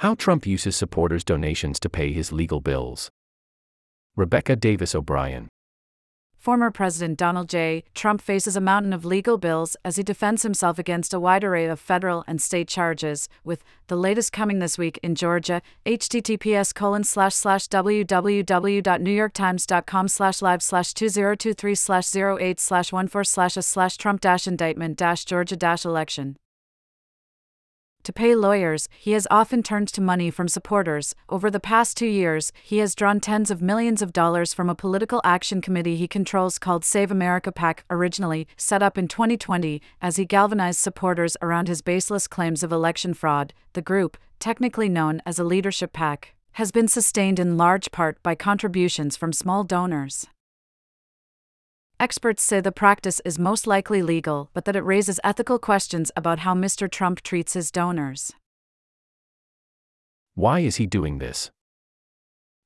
How Trump uses supporters' donations to pay his legal bills. Rebecca Davis O'Brien. Former President Donald J. Trump faces a mountain of legal bills as he defends himself against a wide array of federal and state charges, with the latest coming this week in Georgia. https colon slash slash www.newyorktimes.com slash live slash 2023 slash 08 slash 14 slash a slash Trump dash indictment dash Georgia dash election. To pay lawyers, he has often turned to money from supporters. Over the past two years, he has drawn tens of millions of dollars from a political action committee he controls called Save America PAC, originally set up in 2020 as he galvanized supporters around his baseless claims of election fraud. The group, technically known as a leadership PAC, has been sustained in large part by contributions from small donors. Experts say the practice is most likely legal, but that it raises ethical questions about how Mr. Trump treats his donors. Why is he doing this?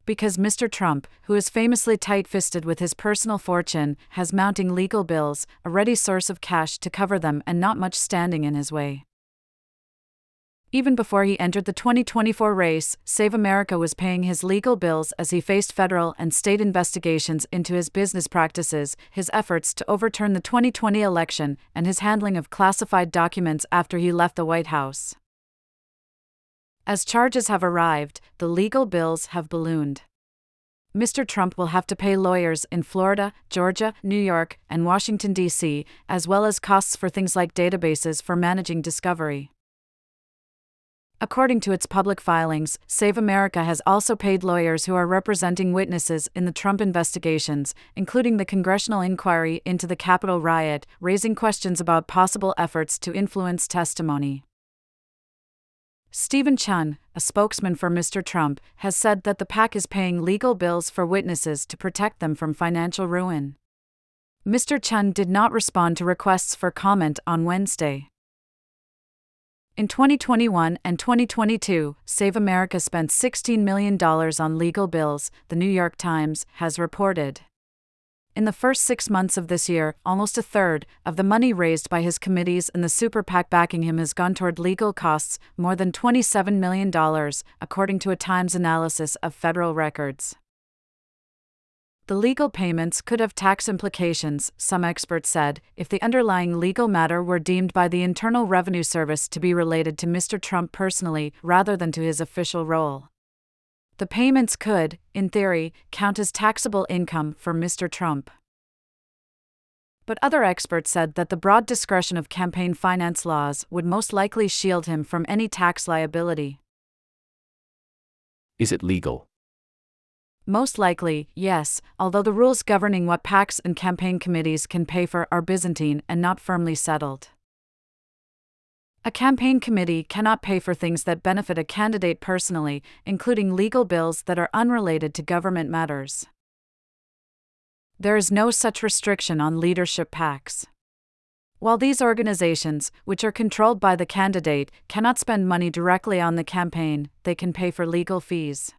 Because Mr. Trump, who is famously tight fisted with his personal fortune, has mounting legal bills, a ready source of cash to cover them, and not much standing in his way. Even before he entered the 2024 race, Save America was paying his legal bills as he faced federal and state investigations into his business practices, his efforts to overturn the 2020 election, and his handling of classified documents after he left the White House. As charges have arrived, the legal bills have ballooned. Mr. Trump will have to pay lawyers in Florida, Georgia, New York, and Washington, D.C., as well as costs for things like databases for managing discovery. According to its public filings, Save America has also paid lawyers who are representing witnesses in the Trump investigations, including the congressional inquiry into the Capitol riot, raising questions about possible efforts to influence testimony. Steven Cheung, a spokesman for Mr. Trump, has said that the PAC is paying legal bills for witnesses to protect them from financial ruin. Mr. Cheung did not respond to requests for comment on Wednesday. In 2021 and 2022, Save America spent $16 million on legal bills, the New York Times has reported. In the first six months of this year, almost a third of the money raised by his committees and the super PAC backing him has gone toward legal costs, more than $27 million, according to a Times analysis of federal records. The legal payments could have tax implications, some experts said, if the underlying legal matter were deemed by the Internal Revenue Service to be related to Mr. Trump personally rather than to his official role. The payments could, in theory, count as taxable income for Mr. Trump. But other experts said that the broad discretion of campaign finance laws would most likely shield him from any tax liability. Is it legal? Most likely, yes, although the rules governing what PACs and campaign committees can pay for are Byzantine and not firmly settled. A campaign committee cannot pay for things that benefit a candidate personally, including legal bills that are unrelated to government matters. There is no such restriction on leadership PACs. While these organizations, which are controlled by the candidate, cannot spend money directly on the campaign, they can pay for legal fees.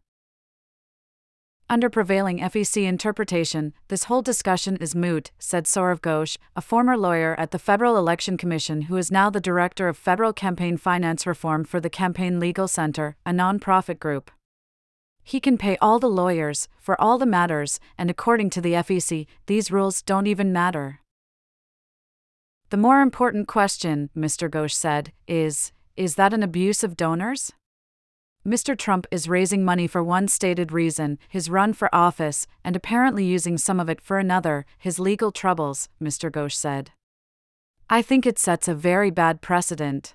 Under prevailing FEC interpretation, this whole discussion is moot, said Saurav Ghosh, a former lawyer at the Federal Election Commission who is now the director of federal campaign finance reform for the Campaign Legal Center, a nonprofit group. He can pay all the lawyers, for all the matters, and according to the FEC, these rules don't even matter. The more important question, Mr. Ghosh said, is is that an abuse of donors? Mr. Trump is raising money for one stated reason his run for office, and apparently using some of it for another his legal troubles, Mr. Ghosh said. I think it sets a very bad precedent.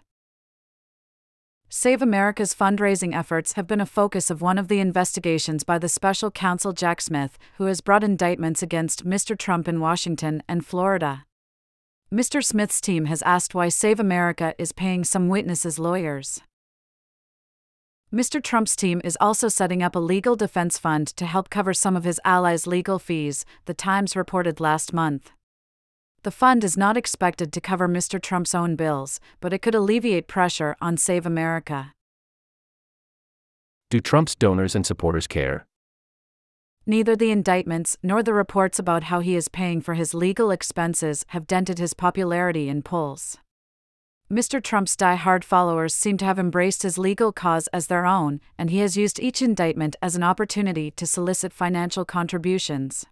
Save America's fundraising efforts have been a focus of one of the investigations by the special counsel Jack Smith, who has brought indictments against Mr. Trump in Washington and Florida. Mr. Smith's team has asked why Save America is paying some witnesses' lawyers. Mr. Trump's team is also setting up a legal defense fund to help cover some of his allies' legal fees, The Times reported last month. The fund is not expected to cover Mr. Trump's own bills, but it could alleviate pressure on Save America. Do Trump's donors and supporters care? Neither the indictments nor the reports about how he is paying for his legal expenses have dented his popularity in polls. Mr. Trump's die-hard followers seem to have embraced his legal cause as their own, and he has used each indictment as an opportunity to solicit financial contributions.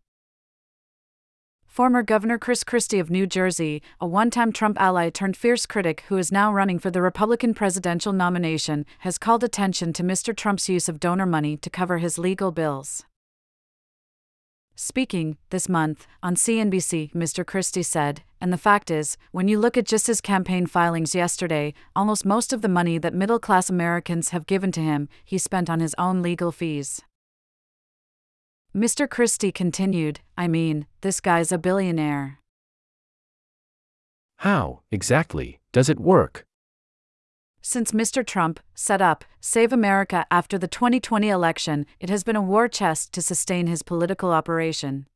Former Governor Chris Christie of New Jersey, a one time Trump ally turned fierce critic who is now running for the Republican presidential nomination, has called attention to Mr. Trump's use of donor money to cover his legal bills. Speaking, this month, on CNBC, Mr. Christie said, and the fact is, when you look at just his campaign filings yesterday, almost most of the money that middle class Americans have given to him, he spent on his own legal fees. Mr. Christie continued, I mean, this guy's a billionaire. How, exactly, does it work? Since Mr. Trump set up Save America after the 2020 election, it has been a war chest to sustain his political operation.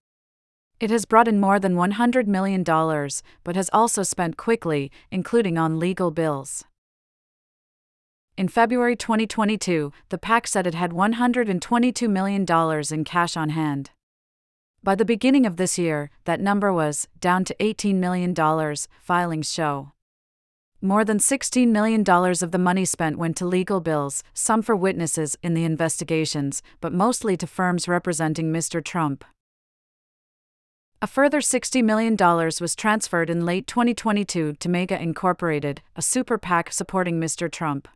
It has brought in more than $100 million, but has also spent quickly, including on legal bills. In February 2022, the PAC said it had $122 million in cash on hand. By the beginning of this year, that number was down to $18 million, filings show. More than $16 million of the money spent went to legal bills, some for witnesses in the investigations, but mostly to firms representing Mr. Trump. A further $60 million was transferred in late 2022 to MAGA Incorporated, a super PAC supporting Mr. Trump.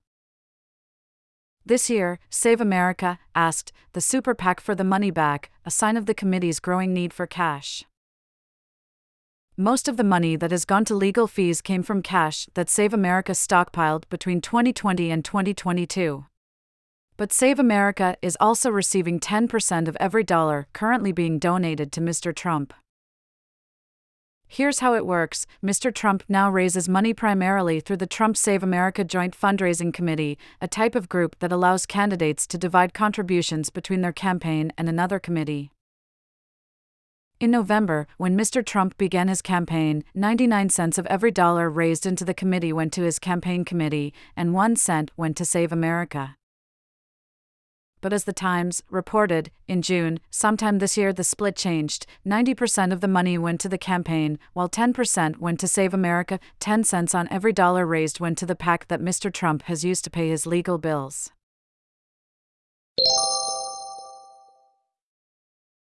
This year, Save America asked the super PAC for the money back, a sign of the committee's growing need for cash. Most of the money that has gone to legal fees came from cash that Save America stockpiled between 2020 and 2022. But Save America is also receiving 10% of every dollar currently being donated to Mr. Trump. Here's how it works Mr. Trump now raises money primarily through the Trump Save America Joint Fundraising Committee, a type of group that allows candidates to divide contributions between their campaign and another committee. In November, when Mr. Trump began his campaign, 99 cents of every dollar raised into the committee went to his campaign committee, and 1 cent went to Save America. But as the Times reported, in June, sometime this year, the split changed. 90% of the money went to the campaign, while 10% went to Save America. 10 cents on every dollar raised went to the PAC that Mr. Trump has used to pay his legal bills.